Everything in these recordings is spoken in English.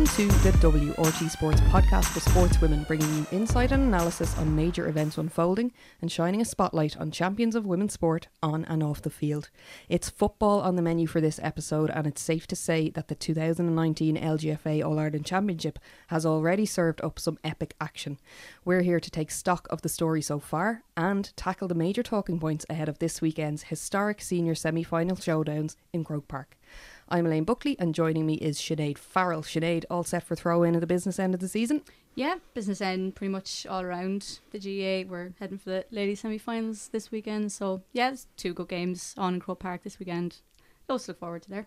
Welcome to the WRG Sports podcast for sportswomen, bringing you insight and analysis on major events unfolding and shining a spotlight on champions of women's sport on and off the field. It's football on the menu for this episode, and it's safe to say that the 2019 LGFA All Ireland Championship has already served up some epic action. We're here to take stock of the story so far and tackle the major talking points ahead of this weekend's historic senior semi final showdowns in Croke Park. I'm Elaine Buckley, and joining me is Sinead Farrell. Sinead, all set for throw in at the business end of the season? Yeah, business end pretty much all around the GAA. We're heading for the ladies semi finals this weekend. So, yeah, there's two good games on in Croke Park this weekend. Lots to look forward to there.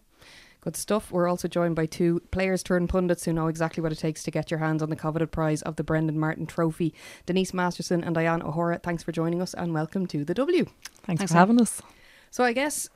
Good stuff. We're also joined by two players turned pundits who know exactly what it takes to get your hands on the coveted prize of the Brendan Martin Trophy. Denise Masterson and Diane O'Hora, thanks for joining us and welcome to the W. Thanks, Thanks for having us. So, I guess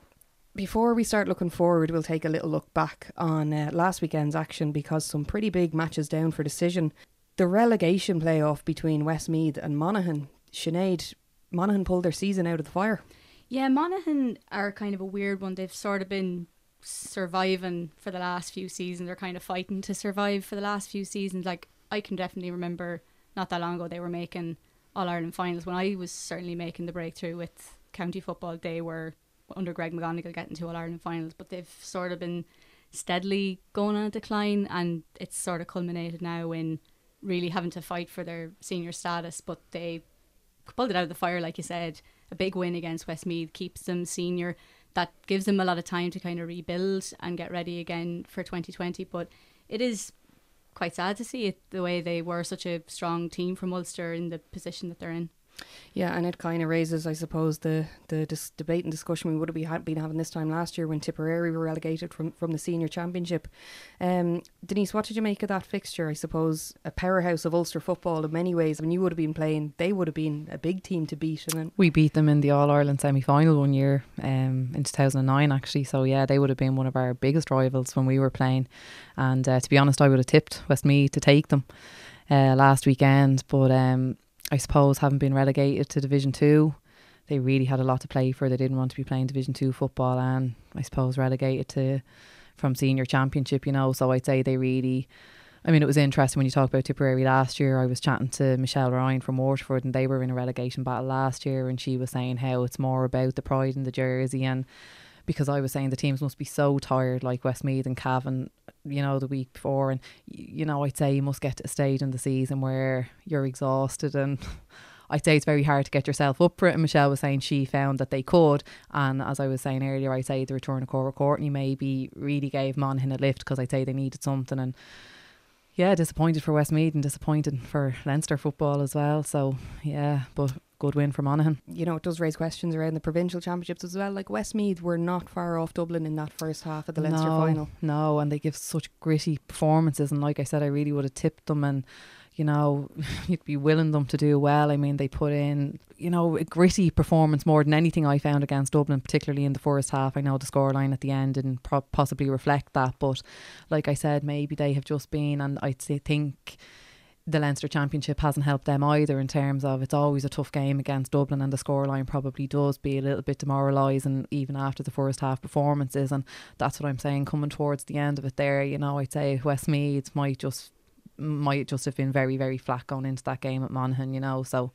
before we start looking forward, we'll take a little look back on uh, last weekend's action because some pretty big matches down for decision. The relegation playoff between Westmeath and Monaghan. Sinead, Monaghan pulled their season out of the fire. Yeah, Monaghan are kind of a weird one. They've sort of been surviving for the last few seasons. They're kind of fighting to survive for the last few seasons. Like, I can definitely remember not that long ago they were making All Ireland finals. When I was certainly making the breakthrough with county football, they were under Greg McGonigle getting to All Ireland finals, but they've sort of been steadily going on a decline, and it's sort of culminated now in really having to fight for their senior status. But they pulled it out of the fire, like you said. A big win against Westmeath keeps them senior. That gives them a lot of time to kind of rebuild and get ready again for 2020. But it is quite sad to see it the way they were such a strong team from Ulster in the position that they're in. Yeah, and it kind of raises, I suppose, the the dis- debate and discussion we would have been having this time last year when Tipperary were relegated from, from the senior championship. Um, Denise, what did you make of that fixture? I suppose a powerhouse of Ulster football in many ways. I mean, you would have been playing; they would have been a big team to beat. And then we beat them in the All Ireland semi final one year um, in two thousand nine, actually. So yeah, they would have been one of our biggest rivals when we were playing. And uh, to be honest, I would have tipped Westmeath to take them uh, last weekend, but. Um, I suppose having been relegated to Division Two, they really had a lot to play for. They didn't want to be playing Division Two football, and I suppose relegated to from Senior Championship. You know, so I'd say they really. I mean, it was interesting when you talk about Tipperary last year. I was chatting to Michelle Ryan from Waterford, and they were in a relegation battle last year, and she was saying how it's more about the pride in the jersey and because I was saying the teams must be so tired, like Westmeath and Cavan, you know, the week before. And, you know, I'd say you must get to a stage in the season where you're exhausted and. I'd say it's very hard to get yourself up for it. And Michelle was saying she found that they could. And as I was saying earlier, I'd say the return of Cora Courtney maybe really gave Monaghan a lift because I'd say they needed something. And yeah, disappointed for Westmeath and disappointed for Leinster football as well. So yeah, but good win for Monaghan. You know, it does raise questions around the provincial championships as well. Like Westmeath were not far off Dublin in that first half of the Leinster no, final. No, and they give such gritty performances. And like I said, I really would have tipped them and you know, you'd be willing them to do well. I mean, they put in, you know, a gritty performance more than anything I found against Dublin, particularly in the first half. I know the scoreline at the end didn't pro- possibly reflect that, but like I said, maybe they have just been, and I'd say, think the Leinster Championship hasn't helped them either in terms of it's always a tough game against Dublin and the scoreline probably does be a little bit demoralising even after the first half performances and that's what I'm saying coming towards the end of it there you know I'd say Westmeath might just might just have been very very flat going into that game at Monaghan you know so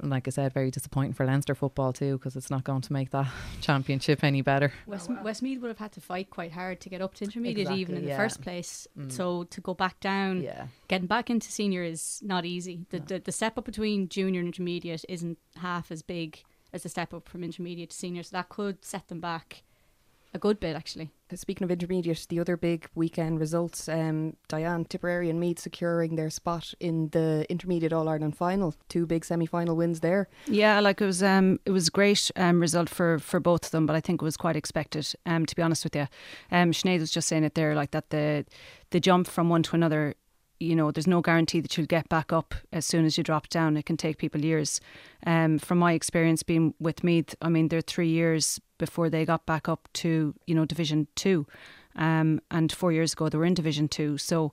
like I said, very disappointing for Leinster football too because it's not going to make that championship any better. West, Westmeath would have had to fight quite hard to get up to intermediate exactly, even in yeah. the first place. Mm. So to go back down, yeah. getting back into senior is not easy. The, no. the the step up between junior and intermediate isn't half as big as the step up from intermediate to senior, so that could set them back a good bit actually. Speaking of intermediate, the other big weekend results, um, Diane Tipperary and Meath securing their spot in the intermediate All Ireland final. Two big semi final wins there. Yeah, like it was um, it was great um, result for, for both of them, but I think it was quite expected. Um, to be honest with you, um, Sinead was just saying it there, like that the the jump from one to another you know, there's no guarantee that you'll get back up as soon as you drop down. It can take people years. Um, from my experience being with Meath, I mean, they're three years before they got back up to, you know, Division Two. Um, and four years ago, they were in Division Two. So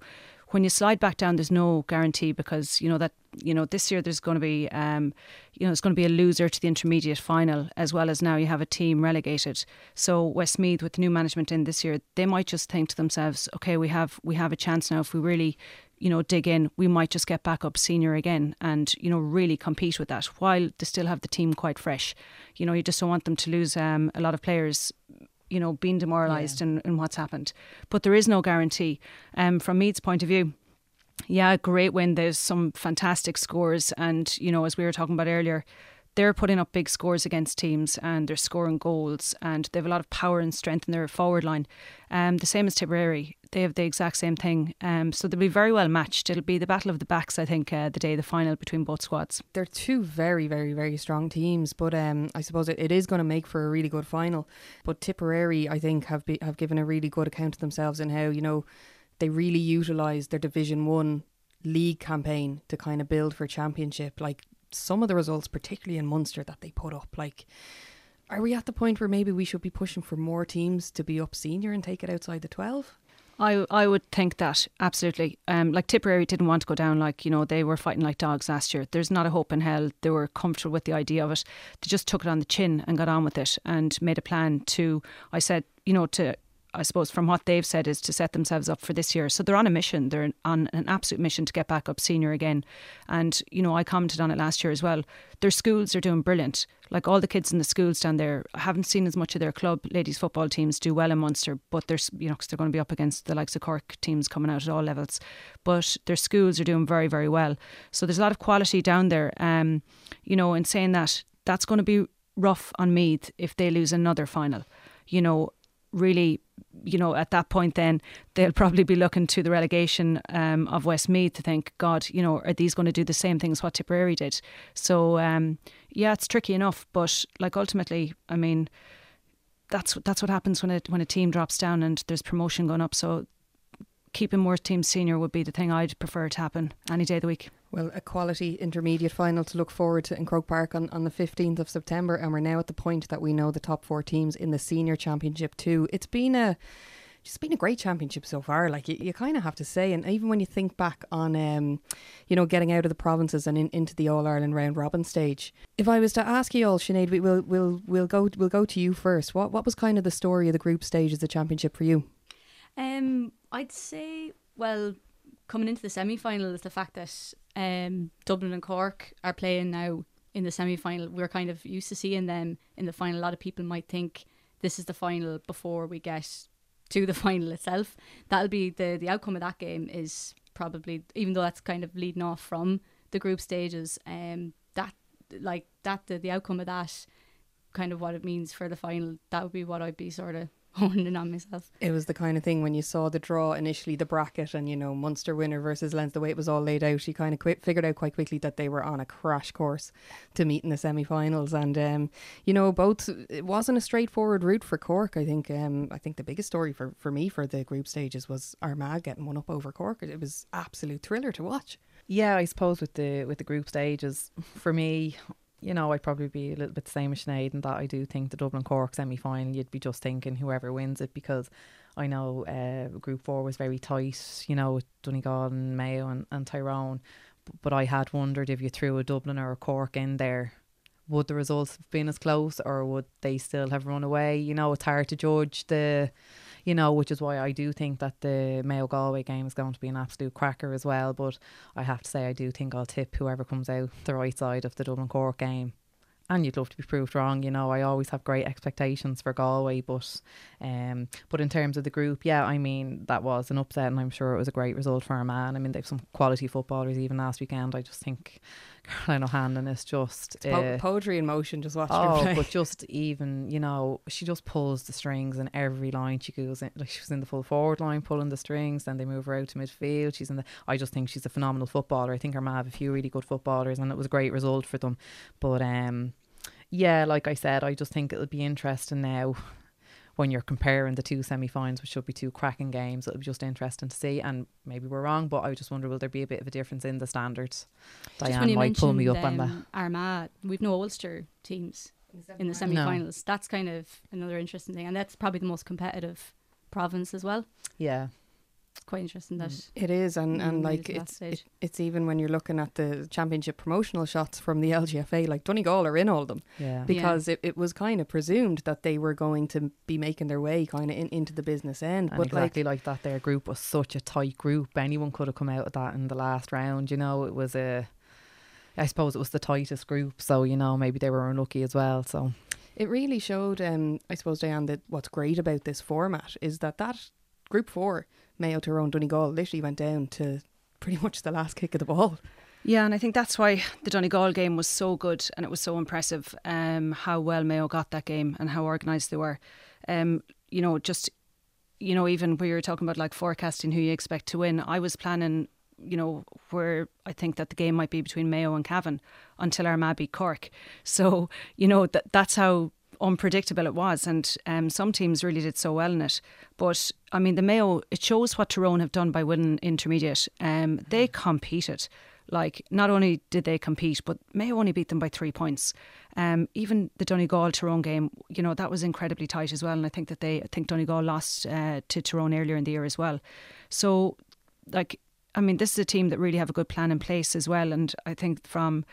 when you slide back down, there's no guarantee because you know that you know this year there's going to be um, you know it's going to be a loser to the intermediate final as well as now you have a team relegated. So Westmeath with new management in this year, they might just think to themselves, okay, we have we have a chance now if we really you know dig in, we might just get back up senior again and you know really compete with that while they still have the team quite fresh. You know you just don't want them to lose um, a lot of players you know, being demoralised yeah. in, in what's happened. But there is no guarantee. Um, from Meath's point of view, yeah, great win. There's some fantastic scores. And, you know, as we were talking about earlier, they're putting up big scores against teams and they're scoring goals and they have a lot of power and strength in their forward line. Um, the same as Tipperary, they have the exact same thing. Um, so they'll be very well matched. It'll be the battle of the backs, I think, uh, the day the final between both squads. They're two very, very, very strong teams, but um, I suppose it, it is going to make for a really good final. But Tipperary, I think, have be, have given a really good account of themselves and how you know they really utilised their Division One league campaign to kind of build for championship. Like some of the results, particularly in Munster, that they put up. Like, are we at the point where maybe we should be pushing for more teams to be up senior and take it outside the 12? I I would think that absolutely. Um, like Tipperary didn't want to go down. Like you know they were fighting like dogs last year. There's not a hope in hell. They were comfortable with the idea of it. They just took it on the chin and got on with it and made a plan to. I said you know to I suppose from what they've said is to set themselves up for this year. So they're on a mission. They're on an absolute mission to get back up senior again. And you know, I commented on it last year as well. Their schools are doing brilliant. Like all the kids in the schools down there, I haven't seen as much of their club ladies football teams do well in Munster, but there's you know because they're going to be up against the likes of Cork teams coming out at all levels. But their schools are doing very very well. So there's a lot of quality down there. Um, you know, in saying that, that's going to be rough on Meath if they lose another final. You know, really you know, at that point, then they'll probably be looking to the relegation um, of Westmeath to think, God, you know, are these going to do the same things what Tipperary did? So, um, yeah, it's tricky enough, but like ultimately, I mean, that's that's what happens when a when a team drops down and there's promotion going up. So, keeping more teams senior would be the thing I'd prefer to happen any day of the week. Well, a quality intermediate final to look forward to in Croke Park on, on the 15th of September. And we're now at the point that we know the top four teams in the senior championship too. It's been a just been a great championship so far. Like you, you kind of have to say, and even when you think back on, um, you know, getting out of the provinces and in, into the All Ireland round robin stage. If I was to ask you all, Sinead, we will we'll we'll go we'll go to you first. What what was kind of the story of the group stage of the championship for you? Um, I'd say well, coming into the semi final is the fact that um, Dublin and Cork are playing now in the semi final. We're kind of used to seeing them in the final. A lot of people might think this is the final before we get to the final itself. That'll be the the outcome of that game is probably even though that's kind of leading off from the group stages. Um, that like that the, the outcome of that kind of what it means for the final. That would be what I'd be sort of honing on myself. It was the kind of thing when you saw the draw initially, the bracket, and you know Munster winner versus Leinster, the way it was all laid out, you kind of qu- figured out quite quickly that they were on a crash course to meet in the semi-finals, and um, you know both. It wasn't a straightforward route for Cork. I think. Um, I think the biggest story for for me for the group stages was Armagh getting one up over Cork. It was absolute thriller to watch. Yeah, I suppose with the with the group stages, for me, you know, I'd probably be a little bit the same as Sinead in that I do think the Dublin Cork semi final, you'd be just thinking whoever wins it because I know uh, Group 4 was very tight, you know, with Donegal and Mayo and, and Tyrone. But, but I had wondered if you threw a Dublin or a Cork in there, would the results have been as close or would they still have run away? You know, it's hard to judge the you know, which is why I do think that the Mayo Galway game is going to be an absolute cracker as well. But I have to say, I do think I'll tip whoever comes out the right side of the Dublin Cork game and you'd love to be proved wrong. You know, I always have great expectations for Galway, but um, but in terms of the group, yeah, I mean that was an upset, and I'm sure it was a great result for Armagh. I mean, they've some quality footballers even last weekend. I just think Caroline O'Hanlon is just uh, poetry in motion. Just watching oh, her play. but just even you know, she just pulls the strings in every line she goes in. Like she was in the full forward line pulling the strings, then they move her out to midfield. She's in the. I just think she's a phenomenal footballer. I think Armagh have a few really good footballers, and it was a great result for them. But um yeah, like I said, I just think it'll be interesting now when you're comparing the two semi-finals, which should be two cracking games. It'll be just interesting to see, and maybe we're wrong, but I just wonder will there be a bit of a difference in the standards? Just Diane might pull me up um, on that. Armagh, we've no Ulster teams in the semi-finals. No. That's kind of another interesting thing, and that's probably the most competitive province as well. Yeah, It's quite interesting that Mm. It is, and, and like it's it, it's even when you're looking at the championship promotional shots from the LGFA, like Donegal are in all of them yeah. because it, it was kind of presumed that they were going to be making their way kind of in, into the business end. And but exactly like, that, their group was such a tight group. Anyone could have come out of that in the last round. You know, it was a. I suppose it was the tightest group, so you know maybe they were unlucky as well. So it really showed, um, I suppose, Diane, that what's great about this format is that that group four, Mayo, Tyrone, Donegal, literally went down to pretty much the last kick of the ball. Yeah, and I think that's why the Donegal game was so good and it was so impressive um, how well Mayo got that game and how organised they were. Um, you know, just, you know, even we were talking about like forecasting who you expect to win, I was planning, you know, where I think that the game might be between Mayo and Cavan until Armagh beat Cork. So, you know, that that's how unpredictable it was and um, some teams really did so well in it. But I mean the Mayo it shows what Tyrone have done by winning intermediate. Um, they competed. Like not only did they compete but Mayo only beat them by three points. Um, even the Donegal Tyrone game you know that was incredibly tight as well and I think that they I think Donegal lost uh, to Tyrone earlier in the year as well. So like I mean this is a team that really have a good plan in place as well and I think from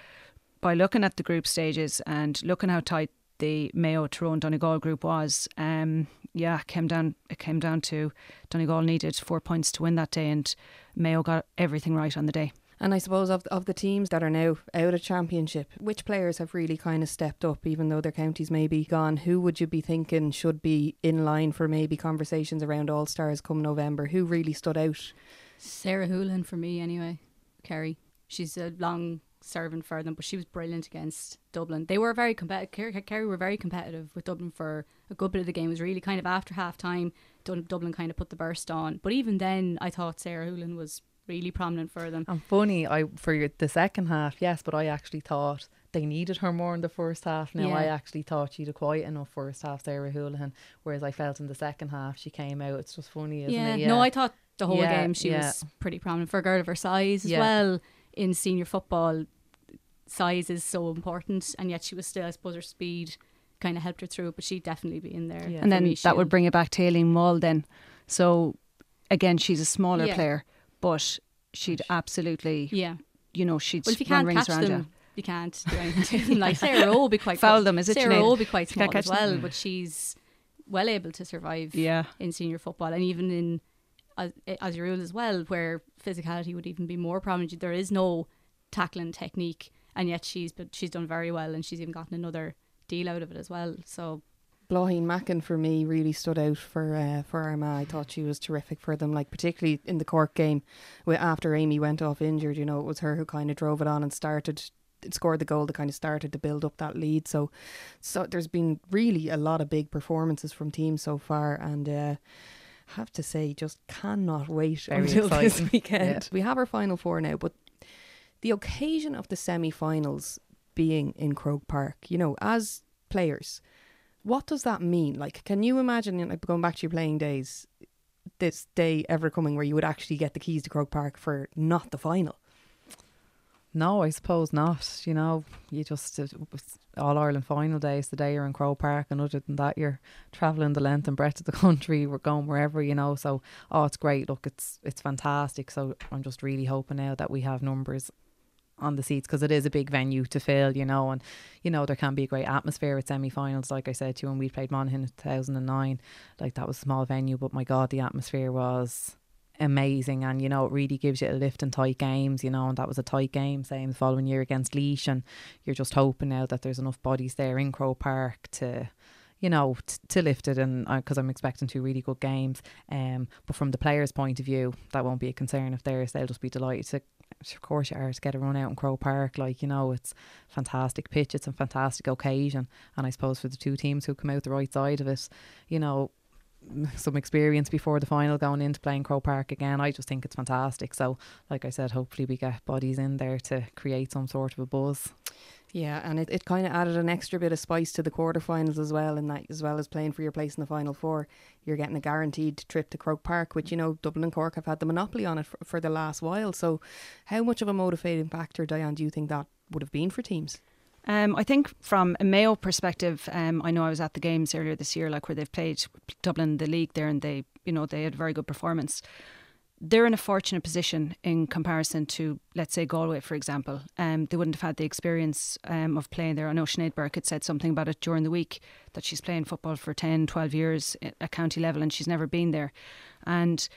by looking at the group stages and looking how tight the Mayo Tyrone Donegal group was, um, yeah, came down. It came down to Donegal needed four points to win that day, and Mayo got everything right on the day. And I suppose of of the teams that are now out of championship, which players have really kind of stepped up, even though their counties may be gone? Who would you be thinking should be in line for maybe conversations around All Stars come November? Who really stood out? Sarah Houlihan for me anyway. Kerry, she's a long serving for them, but she was brilliant against Dublin. They were very competitive. Kerry, were very competitive with Dublin for a good bit of the game. It was really kind of after half time. Dublin kind of put the burst on, but even then, I thought Sarah Houlihan was really prominent for them. and funny, I for the second half, yes, but I actually thought they needed her more in the first half. Now I actually thought she'd a quiet enough first half, Sarah Houlihan, whereas I felt in the second half she came out. It's just funny, isn't yeah. it? no, I thought the whole Yeah, game she yeah. was pretty prominent for a girl of her size as Yeah. well. In senior football, size is so important, and yet she was still, I suppose, her speed kind of helped her through it. But she'd definitely be in there. Yeah. and then me. that would bring it back to Aileen Wall then. So again, she's a smaller Yeah. player, but she'd absolutely, yeah. you know, she'd Well, if you can't rings catch around them, you. you can't do anything. like Sarah Rowe will be quite Foul them, is it, Sarah? O will be quite small as catch them. well, mm. but she's well able to survive Yeah, in senior football and even in as, as your rule as well, where physicality would even be more prominent. There is no tackling technique, and yet she's but she's done very well, and she's even gotten another deal out of it as well. So Blaithín Mackin for me really stood out for uh, for Armagh. I thought she was terrific for them, like particularly in the Cork game, where after Amy went off injured, you know, it was her who kind of drove it on and started scored the goal that kind of started to build up that lead. So, so there's been really a lot of big performances from teams so far, and uh, have to say, just cannot wait Very until this weekend. Yeah. We have our final four now, but the occasion of the semi-finals being in Croke Park, you know, as players, what does that mean? Like, can you imagine, you know, going back to your playing days, this day ever coming where you would actually get the keys to Croke Park for not the final? No, I suppose not. You know, you just uh, All Ireland final days the day you're in Croke Park, and other than that, you're travelling the length and breadth of the country. We're going wherever, you know. So, oh, it's great. Look, it's it's fantastic. So, I'm just really hoping now that we have numbers on the seats because it is a big venue to fill, you know, and you know there can be a great atmosphere at semi-finals. Like I said to you when we played Monaghan in 2009, like that was a small venue, but my God, the atmosphere was amazing and you know it really gives you a lift in tight games you know and that was a tight game same the following year against Laois and you're just hoping now that there's enough bodies there in Croke Park to you know t- to lift it and because I'm expecting two really good games um but from the players point of view that won't be a concern if theirs they'll just be delighted to of course you are to get a run out in Croke Park like you know it's fantastic pitch it's a fantastic occasion and I suppose for the two teams who come out the right side of it you know some experience before the final going into playing Croke Park again. I just think it's fantastic. So, like I said, hopefully we get bodies in there to create some sort of a buzz. Yeah, and it, it kind of added an extra bit of spice to the quarterfinals as well, and that as well as playing for your place in the final four, you're getting a guaranteed trip to Croke Park, which you know Dublin and Cork have had the monopoly on it for, for the last while. So, how much of a motivating factor, Diane, do you think that would have been for teams? Um, I think from a Mayo perspective, um, I know I was at the games earlier this year, like where they've played Dublin the league there, and they, you know, they had a very good performance. They're in a fortunate position in comparison to, let's say, Galway, for example. Um, they wouldn't have had the experience um, of playing there. I know Sinead Burke had said something about it during the week that she's playing football for 10, 12 years at county level and she's never been there. And,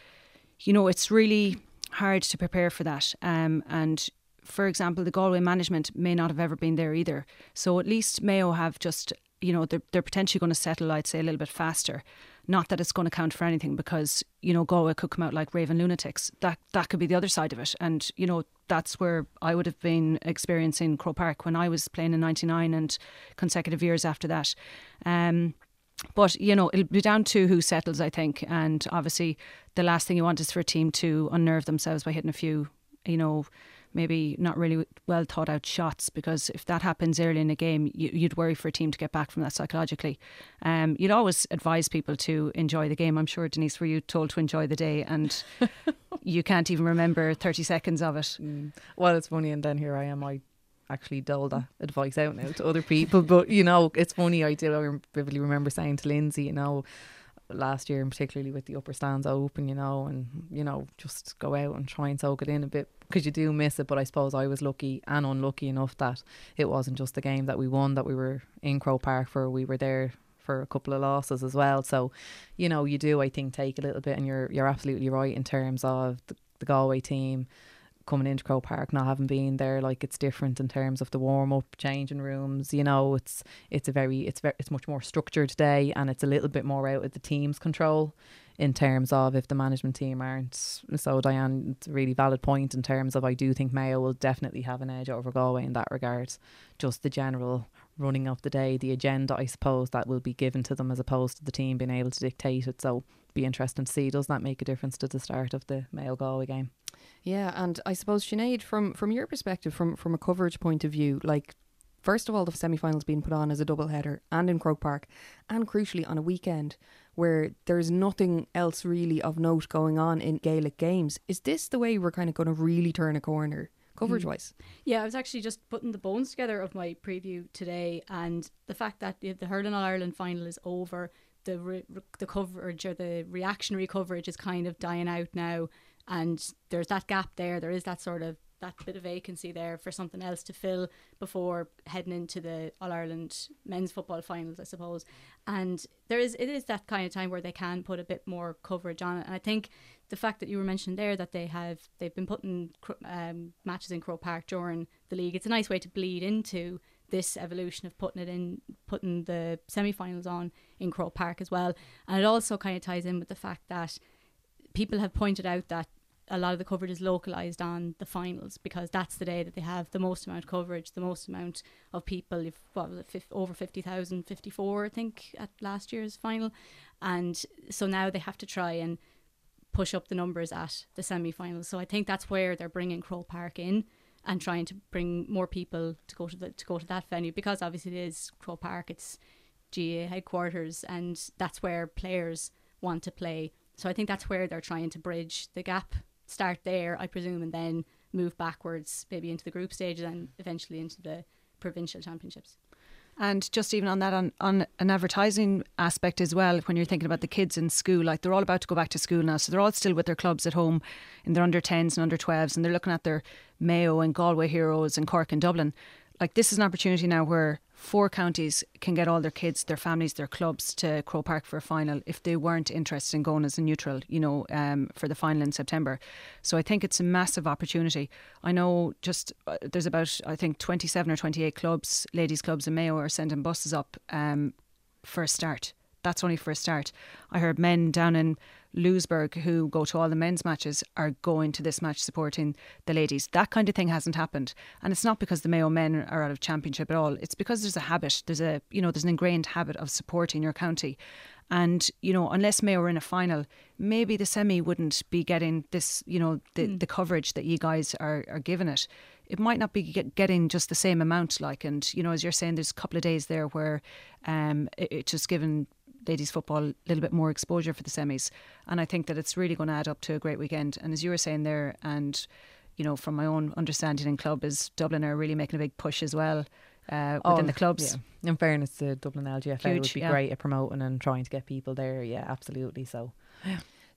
you know, it's really hard to prepare for that. Um, and for example, the Galway management may not have ever been there either. So at least Mayo have just, you know, they're, they're potentially going to settle, I'd say, a little bit faster. Not that it's going to count for anything because, you know, Galway could come out like Raven lunatics. That that could be the other side of it. And, you know, that's where I would have been experiencing Croke Park when I was playing in 99 and consecutive years after that. Um, but you know it'll be down to who settles i think and obviously the last thing you want is for a team to unnerve themselves by hitting a few you know maybe not really well thought out shots because if that happens early in a game, you, would worry for a team to get back from that psychologically. Um, you'd always advise people to enjoy the game. I'm sure, Denise, were you told to enjoy the day and you can't even remember 30 seconds of it? Mm. Well, it's funny, and then here I am. I actually dole that advice out now to other people, but you know, it's funny. I do I vividly remember saying to Lindsay, you know, last year and particularly with the upper stands open, you know, and you know, just go out and try and soak it in a bit because you do miss it. But I suppose I was lucky and unlucky enough that it wasn't just the game that we won that we were in Croke Park for. We were there for a couple of losses as well. So, you know, you do I think take a little bit, and you're you're absolutely right in terms of the, the Galway team coming into Croke Park, not having been there, like it's different in terms of the warm up, changing rooms. You know, it's it's a very it's very it's much more structured day, and it's a little bit more out of the team's control in terms of if the management team aren't. So Diane, it's a really valid point in terms of I do think Mayo will definitely have an edge over Galway in that regard. Just the general running of the day, the agenda, I suppose, that will be given to them as opposed to the team being able to dictate it. So be interesting to see does that make a difference to the start of the Mayo Galway game. Yeah, and I suppose Sinead, from from your perspective, from from a coverage point of view, like first of all, the semi-finals being put on as a double header and in Croke Park, and crucially on a weekend where there's nothing else really of note going on in Gaelic games. Is this the way we're kind of going to really turn a corner? Coverage hmm. wise, yeah, I was actually just putting the bones together of my preview today, and the fact that the Hurling All Ireland final is over, the re- the coverage or the reactionary coverage is kind of dying out now and there's that gap there. There is that sort of that bit of vacancy there for something else to fill before heading into the All Ireland men's football finals, I suppose. And there is it is that kind of time where they can put a bit more coverage on it. And I think the fact that you were mentioned there that they have they've been putting um, matches in Croke Park during the league, it's a nice way to bleed into this evolution of putting it in, putting the semi-finals on in Croke Park as well. And it also kind of ties in with the fact that people have pointed out that a lot of the coverage is localized on the finals because that's the day that they have the most amount of coverage, the most amount of people. If what was it, over 50,000, 54, I think, at last year's final. And so now they have to try and push up the numbers at the semi finals. So I think that's where they're bringing Croke Park in and trying to bring more people to go to the to go to that venue because obviously it is Croke Park, it's GAA headquarters, and that's where players want to play. So I think that's where they're trying to bridge the gap start there, I presume, and then move backwards, maybe into the group stage, and eventually into the provincial championships. And just even on that, on, on an advertising aspect as well, when you're thinking about the kids in school, like they're all about to go back to school now. So they're all still with their clubs at home in their under 10s and under 12s, and they're looking at their Mayo and Galway heroes and Cork and Dublin. Like this is an opportunity now where four counties can get all their kids, their families, their clubs to Croke Park for a final if they weren't interested in going as a neutral, you know, um, for the final in September. So I think it's a massive opportunity. I know just uh, there's about I think 27 or 28 clubs, ladies clubs in Mayo are sending buses up um, for a start. That's only for a start. I heard men down in Louisburgh who go to all the men's matches are going to this match supporting the ladies. That kind of thing hasn't happened. And it's not because the Mayo men are out of championship at all. It's because there's a habit. There's a you know, there's an ingrained habit of supporting your county. And, you know, unless Mayo were in a final, maybe the semi wouldn't be getting this, you know, the, mm. the coverage that you guys are, are giving it. It might not be get, getting just the same amount, like, and, you know, as you're saying, there's a couple of days there where um, it, it's just given ladies football a little bit more exposure for the semis. And I think that it's really going to add up to a great weekend. And as you were saying there, and you know, from my own understanding in club, is Dublin are really making a big push as well. uh, within Oh, the clubs. Yeah. In fairness to Dublin LGFA, it Huge, would be yeah. great at promoting and trying to get people there. Yeah, absolutely. So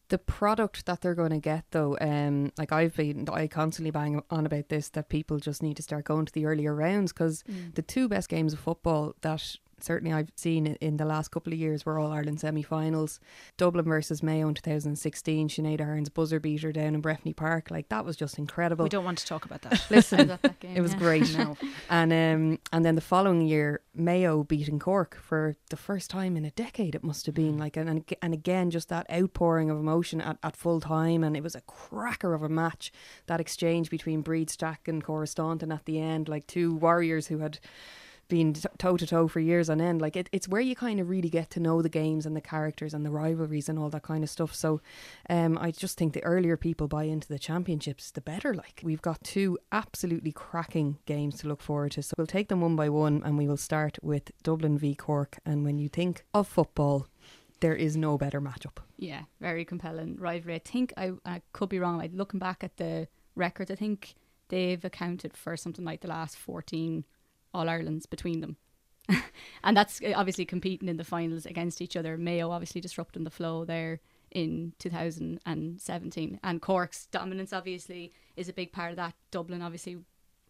the product that they're going to get though um like i've been i constantly bang on about this that people just need to start going to the earlier rounds because Mm. the two best games of football that certainly I've seen i- in the last couple of years were All Ireland semi finals. Dublin versus Mayo in 2016, Sinead Ahern's buzzer beater down in Breffni Park. Like that was just incredible. We don't want to talk about that. Listen, that game, it was yeah. great. no. And um, and then the following year, Mayo beating Cork for the first time in a decade. It must have been like, and and, again, just that outpouring of emotion at, at full time, and it was a cracker of a match. That exchange between Bríd Stack and Cora And at the end, like two warriors who had been toe to toe for years on end. Like it, it's where you kind of really get to know the games and the characters and the rivalries and all that kind of stuff. So, um, I just think the earlier people buy into the championships, the better. Like we've got two absolutely cracking games to look forward to. So we'll take them one by one, and we will start with Dublin v Cork. And when you think of football, there is no better matchup. Yeah, very compelling rivalry. I think I, I could be wrong. Like looking back at the records, I think they've accounted for something like the last fourteen All Irelands between them, and that's uh, obviously competing in the finals against each other. Mayo obviously disrupting the flow there in 2017, and Cork's dominance obviously is a big part of that. Dublin obviously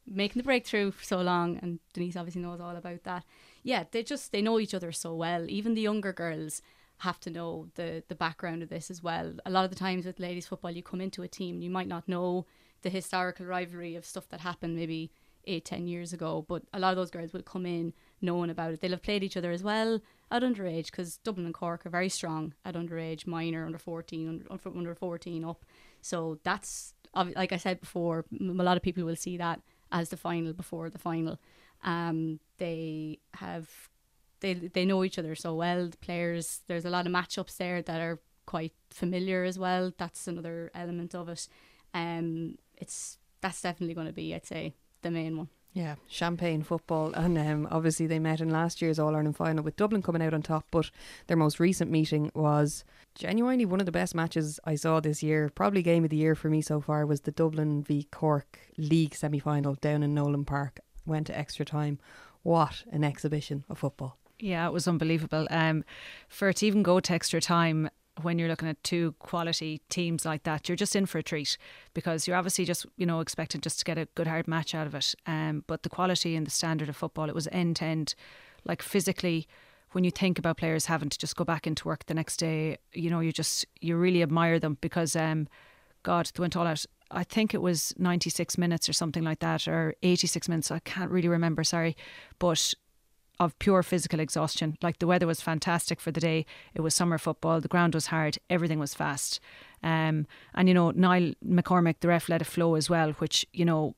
making the breakthrough for so long, and Denise obviously knows all about that. Yeah, they just they know each other so well. Even the younger girls have to know the the background of this as well. A lot of the times with ladies football, you come into a team, you might not know the historical rivalry of stuff that happened maybe eight, ten years ago, but a lot of those girls will come in knowing about it. They'll have played each other as well at underage because Dublin and Cork are very strong at underage, minor, under 14, under, under 14 up. So that's, like I said before, a lot of people will see that as the final before the final. Um, they have they they know each other so well. The players, there's a lot of matchups there that are quite familiar as well. That's another element of it. Um, it's that's definitely going to be, I'd say, the main one. Yeah, champagne football, and um, obviously they met in last year's All Ireland final with Dublin coming out on top. But their most recent meeting was genuinely one of the best matches I saw this year. Probably game of the year for me so far was the Dublin v Cork League semi final down in Nolan Park. Went to extra time. What an exhibition of football! Yeah, it was unbelievable. Um, for it to even go to extra time when you're looking at two quality teams like that, you're just in for a treat because you're obviously just you know expecting just to get a good hard match out of it. Um, but the quality and the standard of football, it was end to end, like physically. When you think about players having to just go back into work the next day, you know, you just you really admire them because, um, God, they went all out. I think it was 96 minutes or something like that, or 86 minutes. I can't really remember. Sorry, but of pure physical exhaustion. Like the weather was fantastic for the day. It was summer football. The ground was hard. Everything was fast. Um, and you know, Niall McCormick, the ref, let it flow as well, which you know,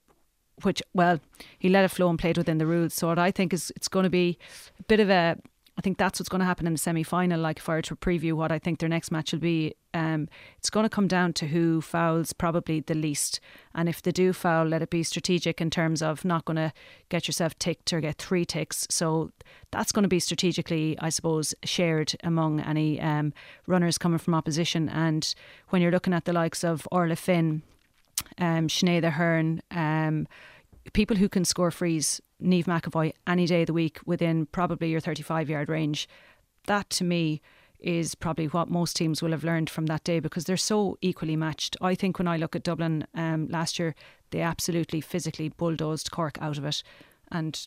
which well, he let it flow and played within the rules. So what I think is it's going to be a bit of a. I think that's what's going to happen in the semi final. Like if I were to preview what I think their next match will be, um, it's going to come down to who fouls probably the least. And if they do foul, let it be strategic in terms of not going to get yourself ticked or get three ticks. So that's going to be strategically, I suppose, shared among any um, runners coming from opposition. And when you're looking at the likes of Orla Finn, um, Sinead Ahern, um, people who can score frees, Niamh McEvoy, any day of the week within probably your 35 yard range, that to me is probably what most teams will have learned from that day because they're so equally matched. I think when I look at Dublin um, last year, they absolutely physically bulldozed Cork out of it. And,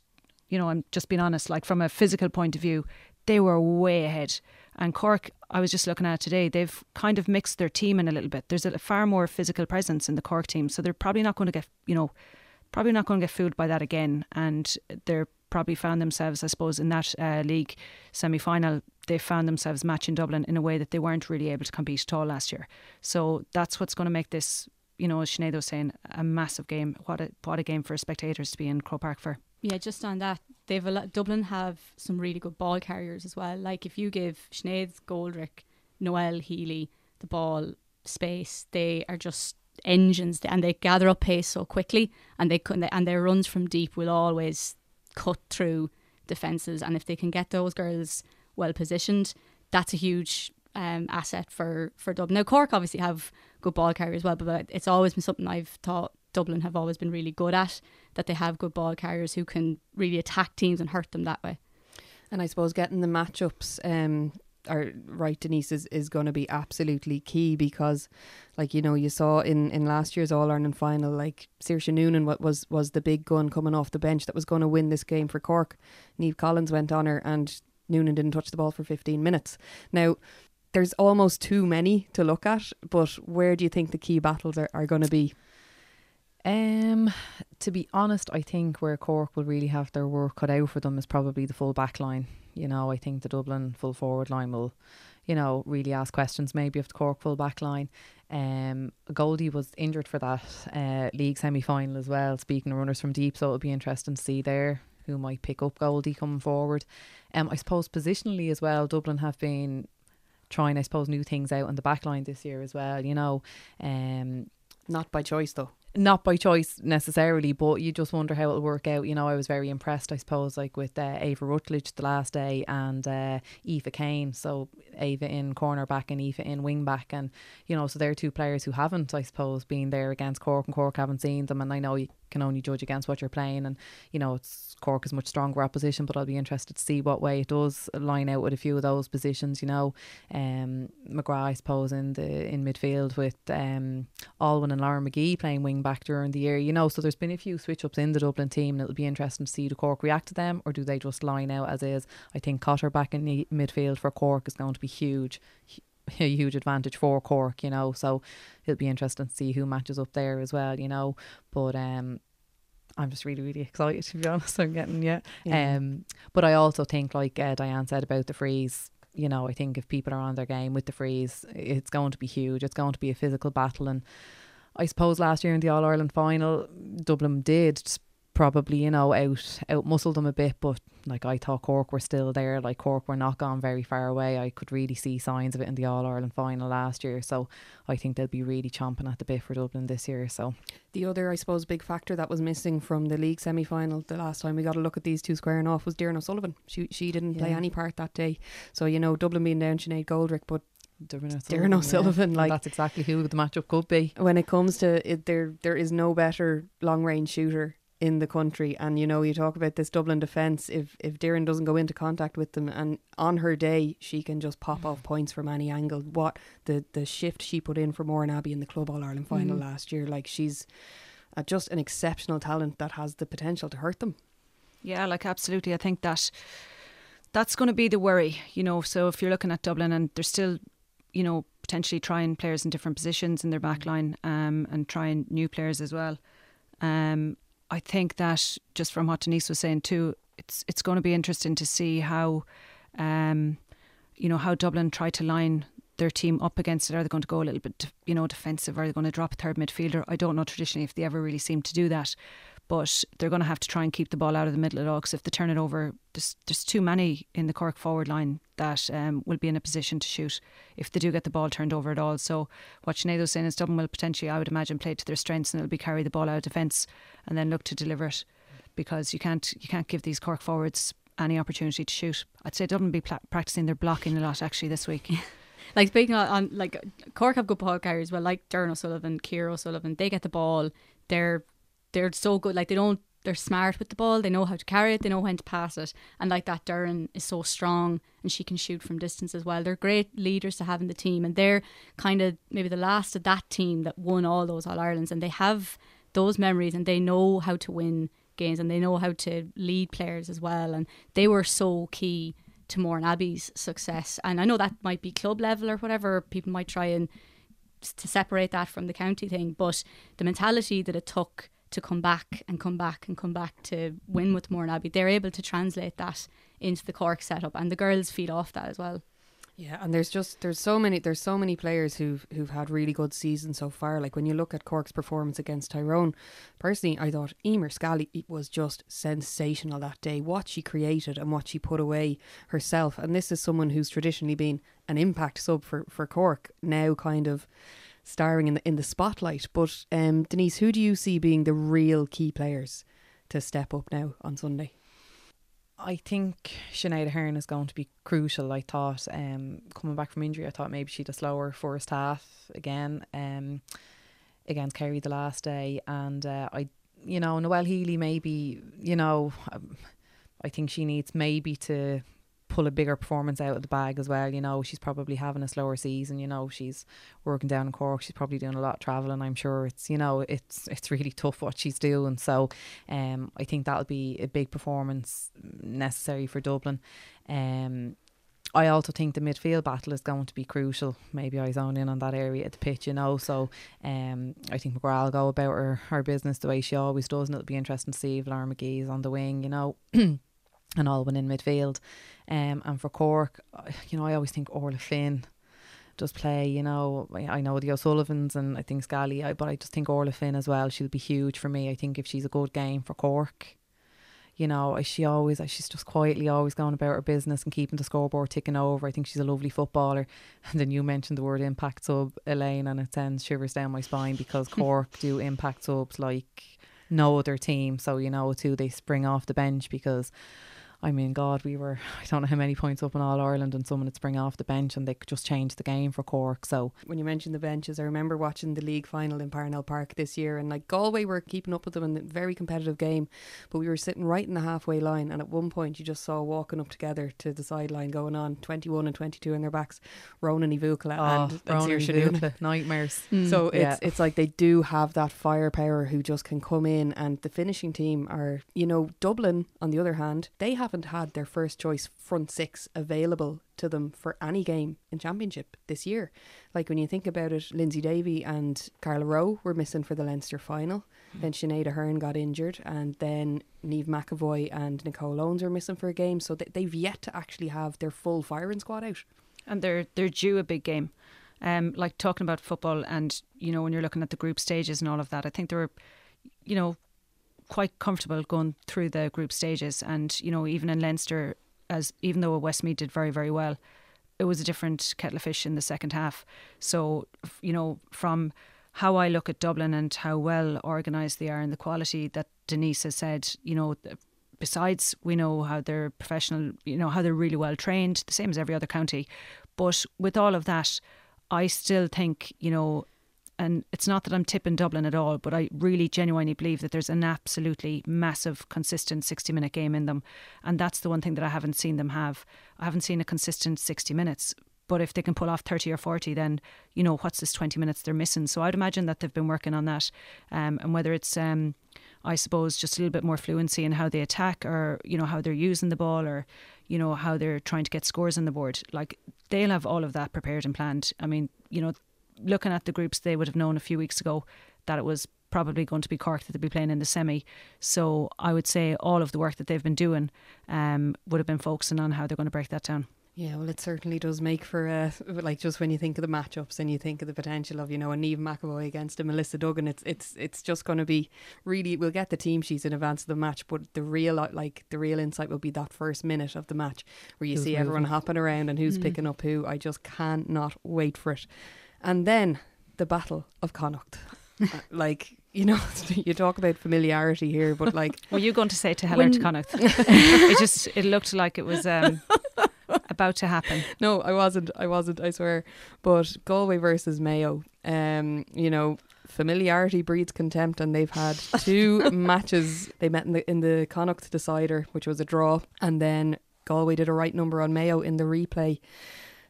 you know, I'm just being honest, like from a physical point of view, they were way ahead. And Cork, I was just looking at today, they've kind of mixed their team in a little bit. There's a far more physical presence in the Cork team. So they're probably not going to get, you know, probably not going to get fooled by that again. And they're probably found themselves, I suppose, in that uh, league semi final. They found themselves matching Dublin in a way that they weren't really able to compete at all last year. So that's what's going to make this, you know, as Sinead was saying, a massive game. What a what a game for spectators to be in Croke Park for. Yeah, just on that, they've a lot, Dublin have some really good ball carriers as well. Like if you give Sinead Goldrick, Noelle Healy the ball space, they are just engines and they gather up pace so quickly and they and their runs from deep will always cut through defenses and if they can get those girls well positioned that's a huge um, asset for for Dublin now Cork obviously have good ball carriers as well but it's always been something I've thought Dublin have always been really good at. That they have good ball carriers who can really attack teams and hurt them that way. And I suppose getting the matchups um, are right, Denise, is, is going to be absolutely key because, like you know, you saw in, in last year's All Ireland final, like Saoirse Noonan what was was the big gun coming off the bench that was going to win this game for Cork. Niamh Collins went on her, and Noonan didn't touch the ball for fifteen minutes. Now. There's almost too many to look at, but where do you think the key battles are, are going to be? Um, to be honest, I think where Cork will really have their work cut out for them is probably the full back line. You know, I think the Dublin full forward line will, you know, really ask questions maybe of the Cork full back line. Um, Goldie was injured for that uh, league semi final as well. Speaking of runners from deep, so it'll be interesting to see there who might pick up Goldie coming forward. Um, I suppose positionally as well, Dublin have been trying, I suppose, new things out on the back line this year as well. You know, um, not by choice though not by choice necessarily, but you just wonder how it'll work out. You know, I was very impressed, I suppose, like with uh, Éabha Rutledge the last day and uh, Aoife Kane. So Éabha in cornerback and Aoife in wingback, and you know, so they're two players who haven't, I suppose, been there against Cork and Cork haven't seen them. And I know you can only judge against what you're playing, and you know, it's Cork is much stronger opposition, but I'll be interested to see what way it does line out with a few of those positions. You know, um, McGrath, I suppose, in the in midfield with um, Alwyn and Lauren McGee playing wing back during the year. You know, so there's been a few switch ups in the Dublin team, and it'll be interesting to see do Cork react to them or do they just line out as is. I think Cotter back in the midfield for Cork is going to be huge. A huge advantage for Cork, you know, so it'll be interesting to see who matches up there as well, you know. But um, I'm just really, really excited to be honest. I'm getting yeah. yeah. Um, but I also think, like uh, Diane said about the freeze, you know, I think if people are on their game with the freeze, it's going to be huge. It's going to be a physical battle, and I suppose last year in the All Ireland final, Dublin did probably you know out out muscled them a bit but like I thought Cork were still there like Cork were not gone very far away I could really see signs of it in the All Ireland final last year so I think they'll be really chomping at the bit for Dublin this year so the other I suppose big factor that was missing from the league semi-final the last time we got a look at these two squaring off was Doireann O'Sullivan she she didn't yeah. play any part that day so you know Dublin being down Sinead Goldrick but Doireann O'Sullivan, yeah. like that's exactly who the matchup could be. When it comes to it, there there is no better long range shooter in the country. And you know, you talk about this Dublin defence. If if Doireann doesn't go into contact with them, and on her day she can just pop off points from any angle. What the the shift she put in for Mourneabbey in the Club All Ireland final mm. last year, like she's uh, just an exceptional talent that has the potential to hurt them. Yeah, like absolutely. I think that that's going to be the worry. You know, so if you're looking at Dublin and they're still, you know, potentially trying players in different positions in their back line um, and trying new players as well. Um, I think that just from what Denise was saying too, it's it's going to be interesting to see how, um, you know, how Dublin try to line their team up against it. Are they going to go a little bit, you know, defensive? Are they going to drop a third midfielder? I don't know traditionally if they ever really seem to do that but they're going to have to try and keep the ball out of the middle it all because if they turn it over, there's, there's too many in the Cork forward line that um, will be in a position to shoot if they do get the ball turned over at all. So what Sinead was saying is Dublin will potentially, I would imagine, play to their strengths and it'll be carry the ball out of defence and then look to deliver it because you can't you can't give these Cork forwards any opportunity to shoot. I'd say Dublin be practicing their blocking a lot actually this week. like speaking on, on, like Cork have good ball carriers, well, like Doireann O'Sullivan, Ciara O'Sullivan, they get the ball. They're they're so good. Like they don't they're smart with the ball. They know how to carry it. They know when to pass it. And like that, Doireann is so strong and she can shoot from distance as well. They're great leaders to have in the team, and they're kind of maybe the last of that team that won all those All Irelands, and they have those memories and they know how to win games and they know how to lead players as well. And they were so key to Mourneabbey's success. And I know that might be club level or whatever. People might try and to separate that from the county thing, but the mentality that it took to come back and come back and come back to win with Mourneabbey, they're able to translate that into the Cork setup, and the girls feed off that as well. Yeah, and there's just there's so many there's so many players who've who've had really good seasons so far. Like when you look at Cork's performance against Tyrone, personally, I thought Eimear Scally was just sensational that day. What she created and what she put away herself, and this is someone who's traditionally been an impact sub for for Cork. Now, kind of starring in the in the spotlight. But um, Denise, who do you see being the real key players to step up now on Sunday? I think Sinead Ahern is going to be crucial. I thought um, coming back from injury, I thought maybe she'd a slower first half again. Um, against Kerry the last day, and uh, I, you know, Noelle Healy maybe, you know, um, I think she needs maybe to pull a bigger performance out of the bag as well. You know, she's probably having a slower season. You know, she's working down in Cork. She's probably doing a lot of traveling. I'm sure it's you know it's it's really tough what she's doing. So, um, I think that'll be a big performance necessary for Dublin. Um, I also think the midfield battle is going to be crucial. Maybe I zone in on that area at the pitch, you know. So um, I think McGrath will go about her, her business the way she always does, and it'll be interesting to see if Laura McGee's on the wing, you know, and Alban in midfield. Um, and for Cork, you know, I always think Orla Finn does play, you know. I know the O'Sullivans and I think Scally, but I just think Orla Finn as well. She'll be huge for me. I think if she's a good game for Cork, you know, she always, she's just quietly always going about her business and keeping the scoreboard ticking over. I think she's a lovely footballer. And then you mentioned the word impact sub, Elaine, and it sends shivers down my spine because Cork do impact subs like no other team. So, you know, too, they spring off the bench because I mean, God, we were, I don't know how many points up in All Ireland and someone would spring off the bench and they could just change the game for Cork. So, when you mentioned the benches, I remember watching the league final in Parnell Park this year and like Galway were keeping up with them in a very competitive game, but we were sitting right in the halfway line. And at one point, you just saw walking up together to the sideline going on 21 and 22 in their backs, Rhona Ní Bhuachalla oh, and, Rhona Ní Bhuachalla. nightmares. Mm. So it's, yeah. it's like they do have that firepower who just can come in. And the finishing team are, you know, Dublin, on the other hand, they haven't had their first choice front six available to them for any game in championship this year. Like when you think about it, Lyndsey Davey and Carla Rowe were missing for the Leinster final. Mm. Then Sinead Ahern got injured, and then Niamh McEvoy and Nicole Owens are missing for a game. So they, they've yet to actually have their full firing squad out. And they're they're due a big game. Um, like talking about football, and you know when you're looking at the group stages and all of that, I think there were, you know, quite comfortable going through the group stages. And, you know, even in Leinster, as even though Westmeath did very, very well, it was a different kettle of fish in the second half. So, you know, from how I look at Dublin and how well organised they are and the quality that Denise has said, you know, besides we know how they're professional, you know, how they're really well trained, the same as every other county. But with all of that, I still think, you know, and it's not that I'm tipping Dublin at all, but I really genuinely believe that there's an absolutely massive, consistent 60 minute game in them. And that's the one thing that I haven't seen them have. I haven't seen a consistent 60 minutes. But if they can pull off 30 or 40, then, you know, what's this 20 minutes they're missing? So I'd imagine that they've been working on that. Um, and whether it's, um, I suppose, just a little bit more fluency in how they attack or, you know, how they're using the ball or, you know, how they're trying to get scores on the board. Like, they'll have all of that prepared and planned. I mean, you know, looking at the groups, they would have known a few weeks ago that it was probably going to be Cork that they'd be playing in the semi. So I would say all of the work that they've been doing um, would have been focusing on how they're going to break that down. Yeah, well, it certainly does make for uh, like just when you think of the matchups and you think of the potential of you know a Niamh McEvoy against a Melissa Duggan, it's it's it's just going to be really. We'll get the team sheets in advance of the match, but the real like the real insight will be that first minute of the match where you who's see moving. everyone hopping around and who's mm. picking up who. I just cannot wait for it. And then the Battle of Connacht. uh, like, you know, you talk about familiarity here, but like. Were you going to say to Heller to Connacht? it just, it looked like it was um, about to happen. No, I wasn't. I wasn't, I swear. But Galway versus Mayo, um, you know, familiarity breeds contempt, and they've had two matches. They met in the in the Connacht decider, which was a draw, and then Galway did a right number on Mayo in the replay.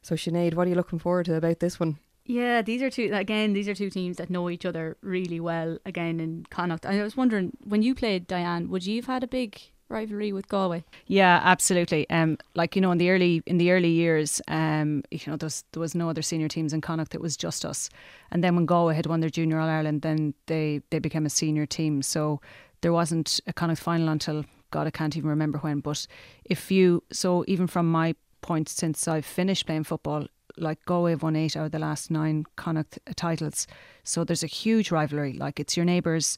So Sinead, what are you looking forward to about this one? Yeah, these are two again. These are two teams that know each other really well. Again, in Connacht, I was wondering when you played Diane, would you have had a big rivalry with Galway? Yeah, absolutely. Um, like you know, in the early in the early years, um, you know, there was, there was no other senior teams in Connacht. It was just us. And then when Galway had won their junior All Ireland, then they they became a senior team. So there wasn't a Connacht final until God, I can't even remember when. But if you so even from my point since I've finished playing football, like Galway have won eight out of the last nine Connacht titles. So there's a huge rivalry. Like it's your neighbours.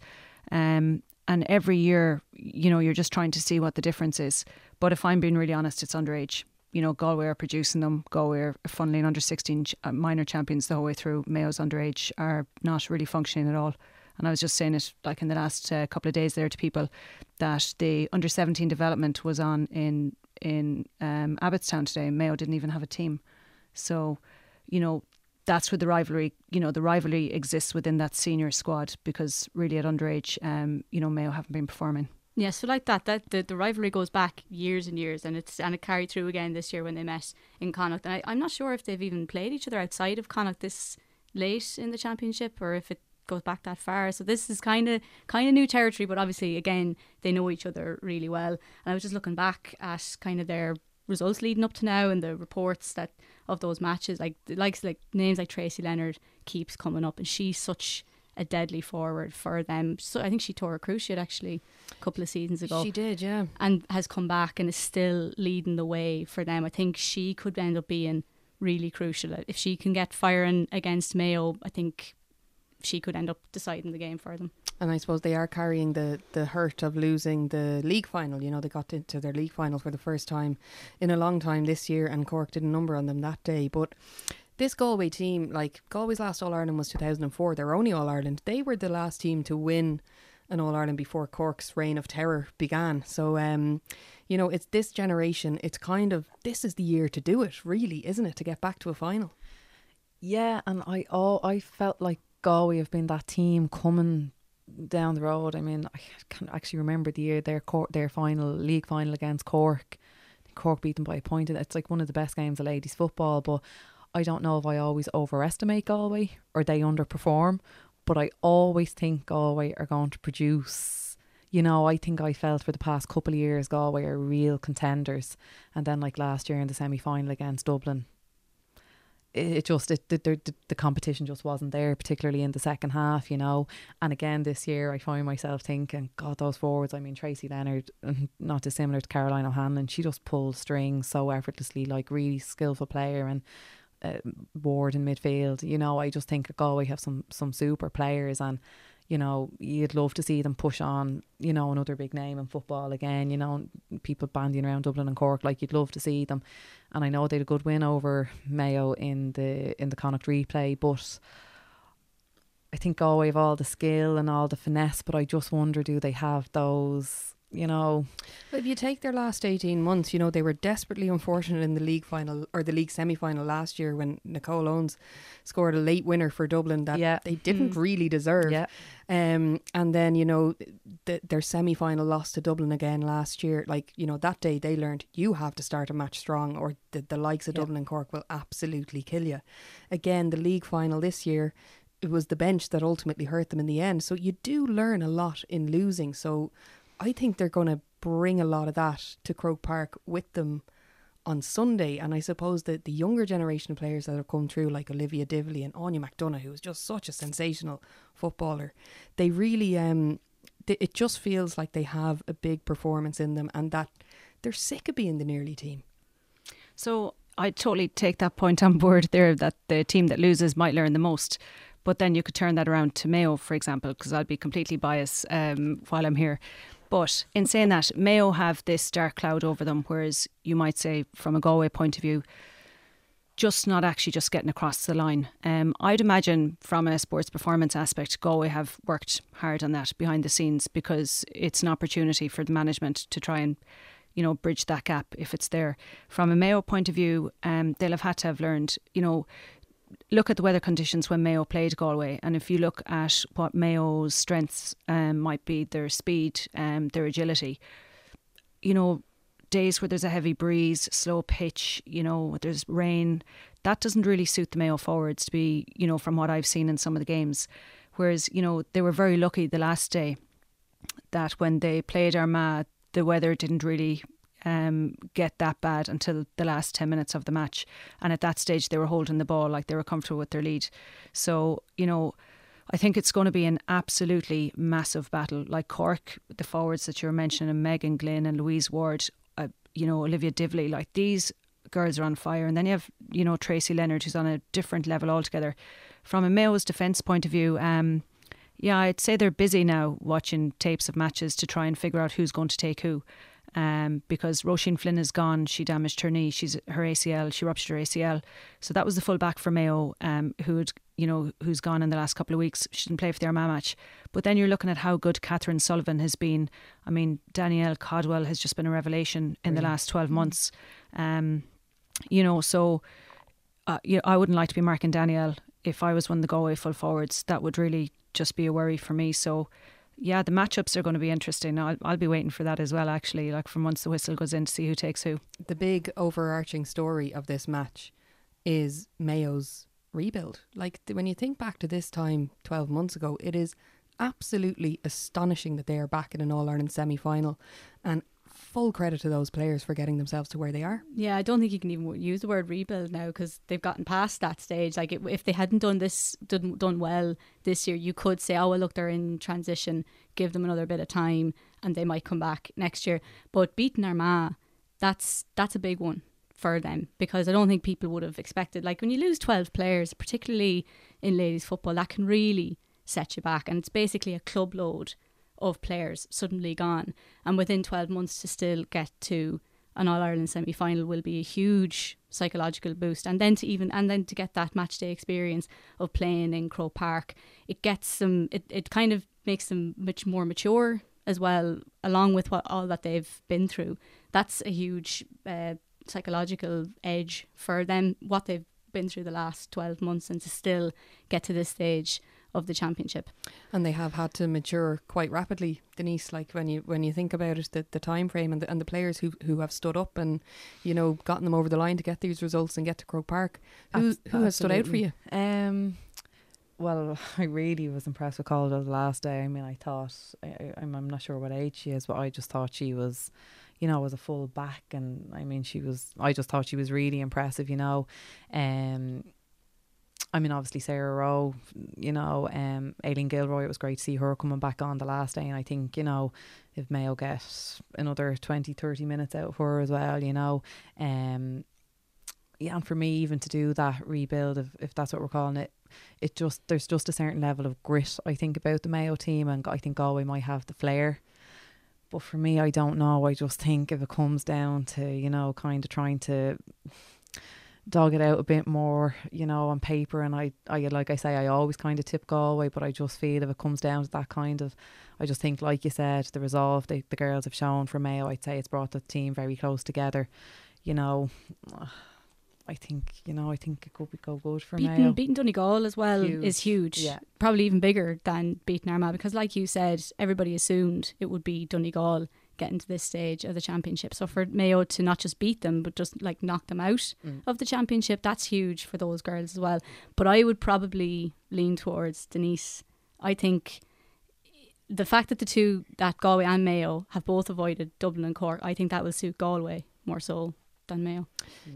Um, and every year, you know, you're just trying to see what the difference is. But if I'm being really honest, it's underage. You know, Galway are producing them. Galway are funneling under 16 uh, minor champions the whole way through. Mayo's underage are not really functioning at all. And I was just saying it like in the last uh, couple of days there to people that the under 17 development was on in in um, Abbottstown today. Mayo didn't even have a team. So, you know, that's where the rivalry, you know, the rivalry exists within that senior squad because really at underage, um, you know, Mayo haven't been performing. Yeah, so like that, that the, the rivalry goes back years and years, and it's and it carried through again this year when they met in Connacht. And I, I'm not sure if they've even played each other outside of Connacht this late in the championship, or if it goes back that far. So this is kind of kind of new territory, but obviously again they know each other really well. And I was just looking back at kind of their results leading up to now and the reports that of those matches, like likes like names like Tracey Leonard keeps coming up, and she's such a deadly forward for them. So I think she tore a cruciate actually a couple of seasons ago. She did, yeah, and has come back and is still leading the way for them. I think she could end up being really crucial if she can get firing against Mayo. I think she could end up deciding the game for them. And I suppose they are carrying the, the hurt of losing the league final. You know, they got into their league final for the first time in a long time this year, and Cork did a number on them that day. But this Galway team, like Galway's last All Ireland was 2004, they're only All Ireland. They were the last team to win an All Ireland before Cork's reign of terror began. So, um, you know, it's this generation, it's kind of, this is the year to do it, really, isn't it, to get back to a final? Yeah, and I oh, I felt like Galway have been that team coming down the road. I mean, I can't actually remember the year their court, their final league final against Cork. Cork beat them by a point. It's like one of the best games of ladies football. But I don't know if I always overestimate Galway or they underperform. But I always think Galway are going to produce. You know, I think I felt for the past couple of years Galway are real contenders, and then like last year in the semi final against Dublin, it just it, the, the competition just wasn't there, particularly in the second half, you know. And again this year, I find myself thinking, God, those forwards. I mean, Tracey Leonard, not dissimilar to Caroline O'Hanlon, she just pulls strings so effortlessly, like really skillful player. And uh, Ward in midfield, you know, I just think Galway have some some super players and you know, you'd love to see them push on, you know, another big name in football again, you know, people bandying around Dublin and Cork, like you'd love to see them. And I know they had a good win over Mayo in the in the Connacht replay, but I think oh, Galway have all the skill and all the finesse, but I just wonder do they have those you know. If you take their last 18 months, you know, they were desperately unfortunate in the league final or the league semi final last year when Nicole Owens scored a late winner for Dublin that yeah. they didn't mm. really deserve. Yeah. Um, and then, you know, the, their semi final loss to Dublin again last year. Like, you know, that day they learned you have to start a match strong or the, the likes of yeah. Dublin and Cork will absolutely kill you. Again, the league final this year, it was the bench that ultimately hurt them in the end. So you do learn a lot in losing. So I think they're going to bring a lot of that to Croke Park with them on Sunday. And I suppose that the younger generation of players that have come through, like Olivia Divilly and Áine McDonagh, who is just such a sensational footballer, they really, um, it just feels like they have a big performance in them and that they're sick of being the nearly team. So I totally take that point on board there that the team that loses might learn the most. But then you could turn that around to Mayo, for example, because I'd be completely biased um, while I'm here. But in saying that, Mayo have this dark cloud over them, whereas you might say, from a Galway point of view, just not actually just getting across the line. Um, I'd imagine from a sports performance aspect, Galway have worked hard on that behind the scenes because it's an opportunity for the management to try and you know bridge that gap if it's there. From a Mayo point of view, um, they'll have had to have learned, you know, look at the weather conditions when Mayo played Galway, and if you look at what Mayo's strengths um, might be, their speed, um, their agility, you know, days where there's a heavy breeze, slow pitch, you know, there's rain, that doesn't really suit the Mayo forwards to be, you know, from what I've seen in some of the games. Whereas, you know, they were very lucky the last day that when they played Armagh, the weather didn't really um, get that bad until the last 10 minutes of the match. And at that stage, they were holding the ball like they were comfortable with their lead. So, you know, I think it's going to be an absolutely massive battle. Like Cork, the forwards that you're mentioning, Megan Glynn and Louise Ward, uh, you know, Olivia Divilly, like these girls are on fire. And then you have, you know, Tracey Leonard, who's on a different level altogether. From a Mayo's defence point of view, um, yeah, I'd say they're busy now watching tapes of matches to try and figure out who's going to take who um, because Roisin Flynn is gone. She damaged her knee. She's her ACL. She ruptured her ACL. So that was the full back for Mayo, um, who had you know who's gone in the last couple of weeks. She didn't play for the Armagh match. But then you're looking at how good Catherine Sullivan has been. I mean, Danielle Caldwell has just been a revelation in the last twelve months. Um, you know, so uh, you know, I wouldn't like to be marking Danielle if I was one of the Galway full forwards. That would really just be a worry for me. So, yeah, the matchups are going to be interesting. I'll, I'll be waiting for that as well, actually, like from once the whistle goes in to see who takes who. The big overarching story of this match is Mayo's rebuild. Like when you think back to this time 12 months ago, it is absolutely astonishing that they are back in an All Ireland semi final. And full credit to those players for getting themselves to where they are. Yeah, I don't think you can even use the word rebuild now because they've gotten past that stage. Like it, if they hadn't done this, done, done well this year, you could say, oh well, look, they're in transition. Give them another bit of time, and they might come back next year. But beating Armagh, that's that's a big one for them because I don't think people would have expected. Like when you lose twelve players, particularly in ladies football, that can really set you back, and it's basically a club load of players suddenly gone. And within 12 months to still get to an All Ireland semi final will be a huge psychological boost. And then to even and then to get that match day experience of playing in Croke Park, it gets them it, it kind of makes them much more mature as well, along with what all that they've been through. That's a huge uh, psychological edge for them, what they've been through the last 12 months and to still get to this stage of the championship. And they have had to mature quite rapidly, Denise. Like when you when you think about it, the, the time frame and the, and the players who who have stood up and you know gotten them over the line to get these results and get to Croke Park. Who who has stood out for you? Um, well, I really was impressed with Calder the last day. I mean, I thought I, I'm I'm not sure what age she is, but I just thought she was you know, was a full back and I mean she was I just thought she was really impressive, you know. Um I mean, obviously Sarah Rowe, you know, um, Aileen Gilroy, it was great to see her coming back on the last day. And I think, you know, if Mayo get another 20, 30 minutes out of her as well, you know, um, yeah, and for me, even to do that rebuild, if, if that's what we're calling it, it just, there's just a certain level of grit, I think, about the Mayo team. And I think Galway might have the flair. But for me, I don't know. I just think if it comes down to, you know, kind of trying to dog it out a bit more, you know, on paper. And I, I like I say, I always kind of tip Galway, but I just feel if it comes down to that kind of, I just think, like you said, the resolve they, the girls have shown for Mayo, I'd say it's brought the team very close together. You know, I think you know, I think it could be go good for beating, Mayo. Beating Donegal as well Huge. is huge. Yeah. Probably even bigger than beating Armagh because, like you said, everybody assumed it would be Donegal getting to this stage of the championship. So for Mayo to not just beat them, but just like knock them out Mm. of the championship, that's huge for those girls as well. But I would probably lean towards Denise. I think the fact that the two, that Galway and Mayo, have both avoided Dublin and Cork, I think that will suit Galway more so than Mayo.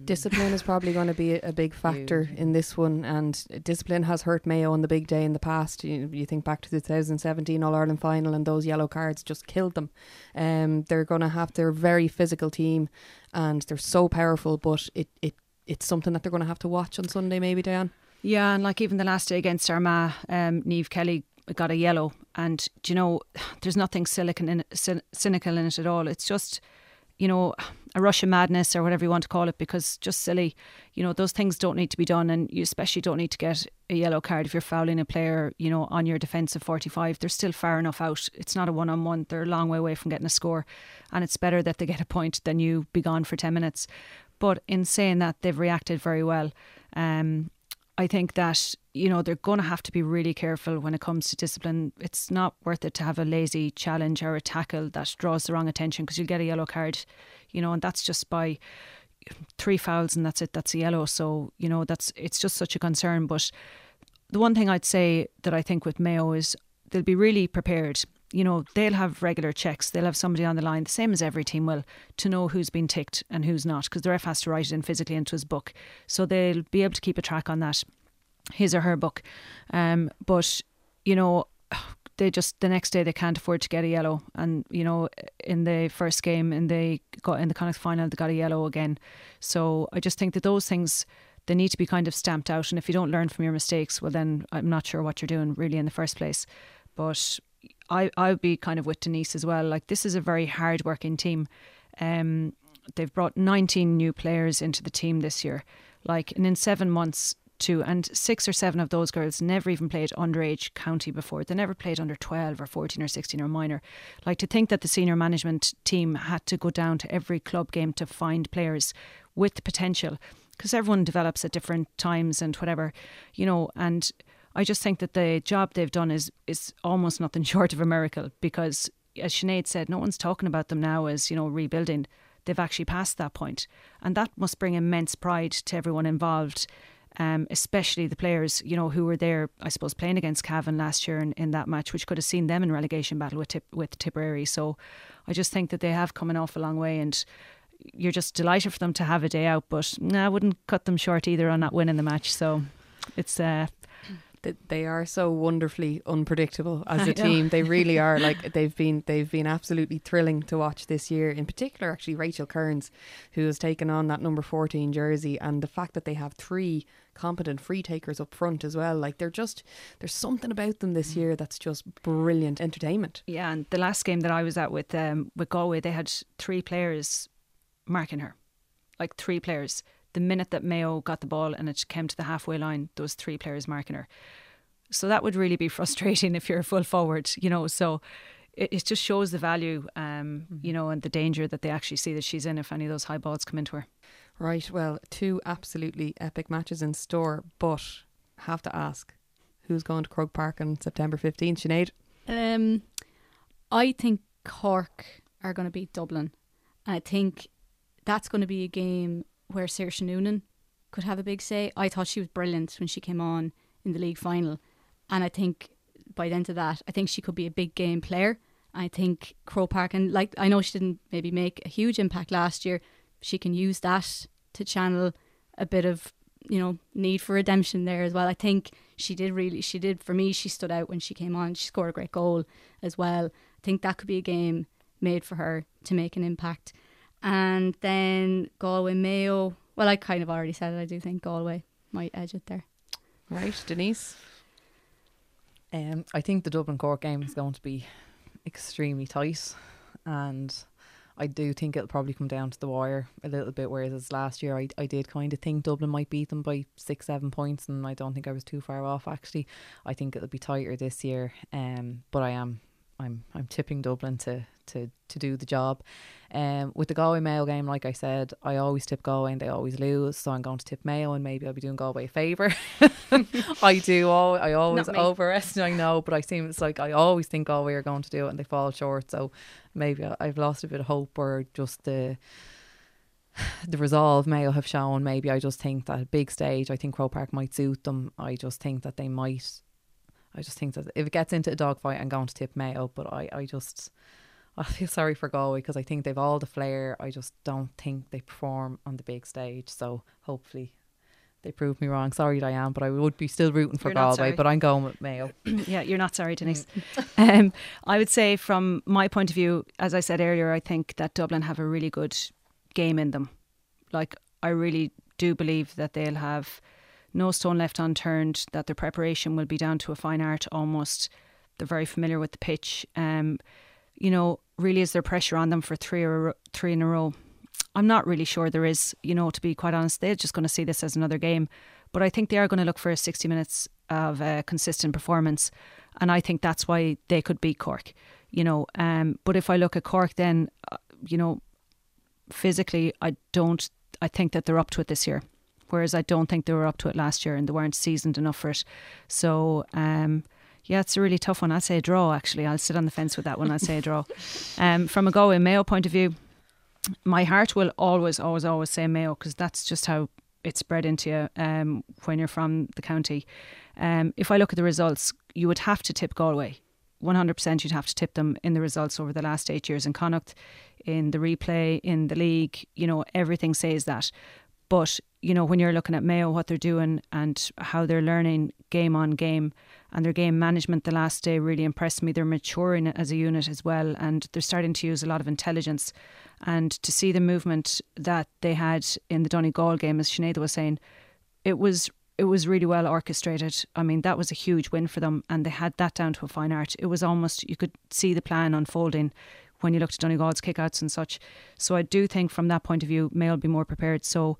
Discipline is probably going to be a, a big factor Huge. in this one, and discipline has hurt Mayo on the big day in the past. You, you think back to the 2017 All Ireland final, and those yellow cards just killed them. Um, they're going to have they're very physical team, and they're so powerful, but it, it it's something that they're going to have to watch on Sunday, maybe, Diane. Yeah, and like even the last day against Armagh, um, Niamh Kelly got a yellow, and do you know, there's nothing silicon in it, cynical in it at all. It's just, you know, a rush of madness or whatever you want to call it, because just silly. You know, those things don't need to be done, and you especially don't need to get a yellow card if you're fouling a player. You know, on your defensive 45, they're still far enough out. It's not a one-on-one. They're a long way away from getting a score, and it's better that they get a point than you be gone for 10 minutes. But in saying that, they've reacted very well. Um, I think that you know they're going to have to be really careful when it comes to discipline. It's not worth it to have a lazy challenge or a tackle that draws the wrong attention because you'll get a yellow card, you know, and that's just by three fouls and that's it. That's a yellow. So you know that's it's just such a concern. But the one thing I'd say that I think with Mayo is they'll be really prepared. You know, they'll have regular checks. They'll have somebody on the line, the same as every team will, to know who's been ticked and who's not, because the ref has to write it in physically into his book. So they'll be able to keep a track on that, his or her book. Um, but you know, they just the next day they can't afford to get a yellow, and you know, in the first game in they got in the Connacht final they got a yellow again. So I just think that those things they need to be kind of stamped out. And if you don't learn from your mistakes, well, then I'm not sure what you're doing really in the first place. But I I'll be kind of with Denise as well. Like this is a very hard working team. Um, they've brought 19 new players into the team this year. Like, and in seven months, two and six or seven of those girls never even played underage county before. They never played under 12 or 14 or 16 or minor. Like to think that the senior management team had to go down to every club game to find players with potential because everyone develops at different times and whatever, you know. And I just think that the job they've done is is almost nothing short of a miracle because, as Sinead said, no one's talking about them now as you know rebuilding. They've actually passed that point, and that must bring immense pride to everyone involved. Um, especially the players, you know, who were there, I suppose, playing against Cavan last year in, in that match, which could have seen them in relegation battle with Tip, with Tipperary. So, I just think that they have come an awful long way, and you're just delighted for them to have a day out. But nah, I wouldn't cut them short either on not winning the match. So, it's uh, they are so wonderfully unpredictable as I a know. team. They really are. Like they've been they've been absolutely thrilling to watch this year. In particular, actually Rachel Kearns, who has taken on that number fourteen jersey, and the fact that they have three competent free takers up front as well. Like they're just there's something about them this year that's just brilliant entertainment. Yeah, and the last game that I was at with um, with Galway, they had three players marking her, like three players. The minute that Mayo got the ball and it came to the halfway line, those three players marking her. So that would really be frustrating if you're a full forward, you know. So it, it just shows the value, um, you know, and the danger that they actually see that she's in if any of those high balls come into her. Right. Well, two absolutely epic matches in store, but have to ask, who's going to Croke Park on September fifteenth? Sinead. Um, I think Cork are going to beat Dublin. And I think that's going to be a game where Saoirse Noonan could have a big say. I thought she was brilliant when she came on in the league final. And I think by the end of that, I think she could be a big game player. I think Croke Park, and like I know she didn't maybe make a huge impact last year, she can use that to channel a bit of you know need for redemption there as well. I think she did really, she did for me. She stood out when she came on. She scored a great goal as well. I think that could be a game made for her to make an impact. And then Galway Mayo. Well, I kind of already said it. I do think Galway might edge it there. Right, Denise. Um, I think the Dublin Cork game is going to be extremely tight, and I do think it'll probably come down to the wire a little bit. Whereas last year, I I did kind of think Dublin might beat them by six, seven points, and I don't think I was too far off. Actually, I think it'll be tighter this year. Um, but I am I'm I'm tipping Dublin to to to do the job. Um, with the Galway Mayo game, like I said, I always tip Galway and they always lose, so I'm going to tip Mayo and maybe I'll be doing Galway a favour. I do. All I always overestimate. I know, but I seem it's like I always think Galway are going to do it and they fall short. So maybe I've lost a bit of hope or just the the resolve Mayo have shown. Maybe I just think that a big stage. I think Croke Park might suit them. I just think that they might. I just think that if it gets into a dogfight, I'm going to tip Mayo. But I, I just, I feel sorry for Galway because I think they've all the flair. I just don't think they perform on the big stage. So hopefully, they prove me wrong. Sorry, Diane, but I would be still rooting for You're Galway. But I'm going with Mayo. yeah, you're not sorry, Denise. um, I would say, from my point of view, as I said earlier, I think that Dublin have a really good game in them. Like, I really do believe that they'll have no stone left unturned, that their preparation will be down to a fine art almost. They're very familiar with the pitch. Um, you know, really, is there pressure on them for three or three in a row? I'm not really sure there is, you know, to be quite honest. They're just going to see this as another game. But I think they are going to look for 60 minutes of uh, consistent performance. And I think that's why they could beat Cork, you know. Um, but if I look at Cork, then, uh, you know, physically, I don't, I think that they're up to it this year. Whereas I don't think they were up to it last year and they weren't seasoned enough for it. So, um, yeah, it's a really tough one. I'd say a draw, actually. I'll sit on the fence with that one. I'd say a draw. Um, from a Galway Mayo point of view, my heart will always, always, always say Mayo because that's just how it's bred into you um, when you're from the county. Um, if I look at the results, you would have to tip Galway. 100% you'd have to tip them in the results over the last eight years in Connacht, in the replay, in the league. You know, everything says that. But, you know, when you're looking at Mayo, what they're doing and how they're learning game on game and their game management the last day really impressed me. They're maturing as a unit as well and they're starting to use a lot of intelligence. And to see the movement that they had in the Donegal game, as Sinead was saying, it was it was really well orchestrated. I mean, that was a huge win for them, and they had that down to a fine art. It was almost you could see the plan unfolding when you looked at Donegal's kickouts and such. So I do think from that point of view, Mayo will be more prepared. So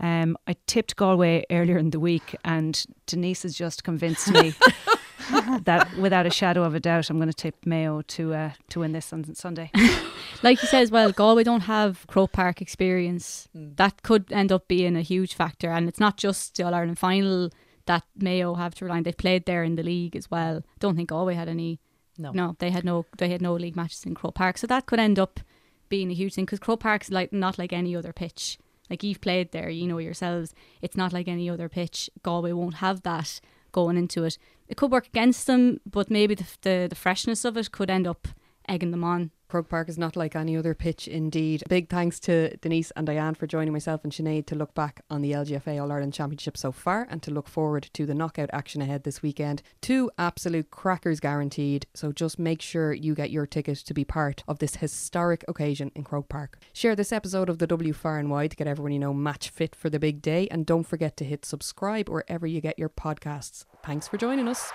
um, I tipped Galway earlier in the week, and Denise has just convinced me that without a shadow of a doubt, I'm going to tip Mayo to uh, to win this on Sunday. like you said as well, Galway don't have Croke Park experience. Mm. That could end up being a huge factor, and it's not just the All Ireland final that Mayo have to rely on. They've played there in the league as well. Don't think Galway had any. No. No, they had no. They had no league matches in Croke Park, so that could end up being a huge thing because Croke Park's like not like any other pitch. Like you've played there, you know yourselves. It's not like any other pitch. Galway won't have that going into it. It could work against them, but maybe the the, the freshness of it could end up egging them on. Croke Park is not like any other pitch indeed. Big thanks to Denise and Diane for joining myself and Sinead to look back on the LGFA All Ireland Championship so far and to look forward to the knockout action ahead this weekend. Two absolute crackers guaranteed, so just make sure you get your ticket to be part of this historic occasion in Croke Park. Share this episode of the W far and wide to get everyone you know match fit for the big day and don't forget to hit subscribe wherever you get your podcasts. Thanks for joining us.